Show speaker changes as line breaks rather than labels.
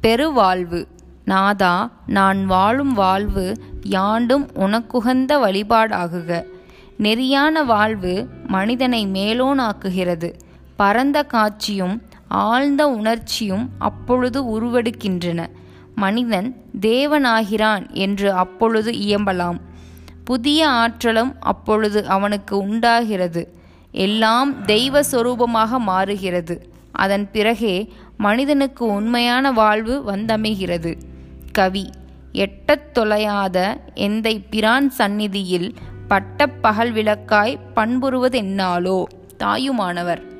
பெருவாழ்வு. நாதா நான் வாழும் வாழ்வு யாண்டும் உனக்குகந்த வழிபாடாகுக. நெறியான வாழ்வு மனிதனை மேலோனாக்குகிறது. பரந்த காட்சியும் ஆழ்ந்த உணர்ச்சியும் அப்பொழுது உருவெடுக்கின்றன. மனிதன் தேவனாகிறான் என்று அப்பொழுது இயம்பலாம். புதிய ஆற்றலும் அப்பொழுது அவனுக்கு உண்டாகிறது. எல்லாம் தெய்வ சொரூபமாக மாறுகிறது. அதன் பிறகே மனிதனுக்கு உண்மையான வாழ்வு வந்தமைகிறது. கவி எட்டத் தொலையாத எந்தை பிரான் சந்நிதியில் பட்டப்பகல் விளக்காய் பண்புறுவதென்னாலோ? தாயுமானவர்.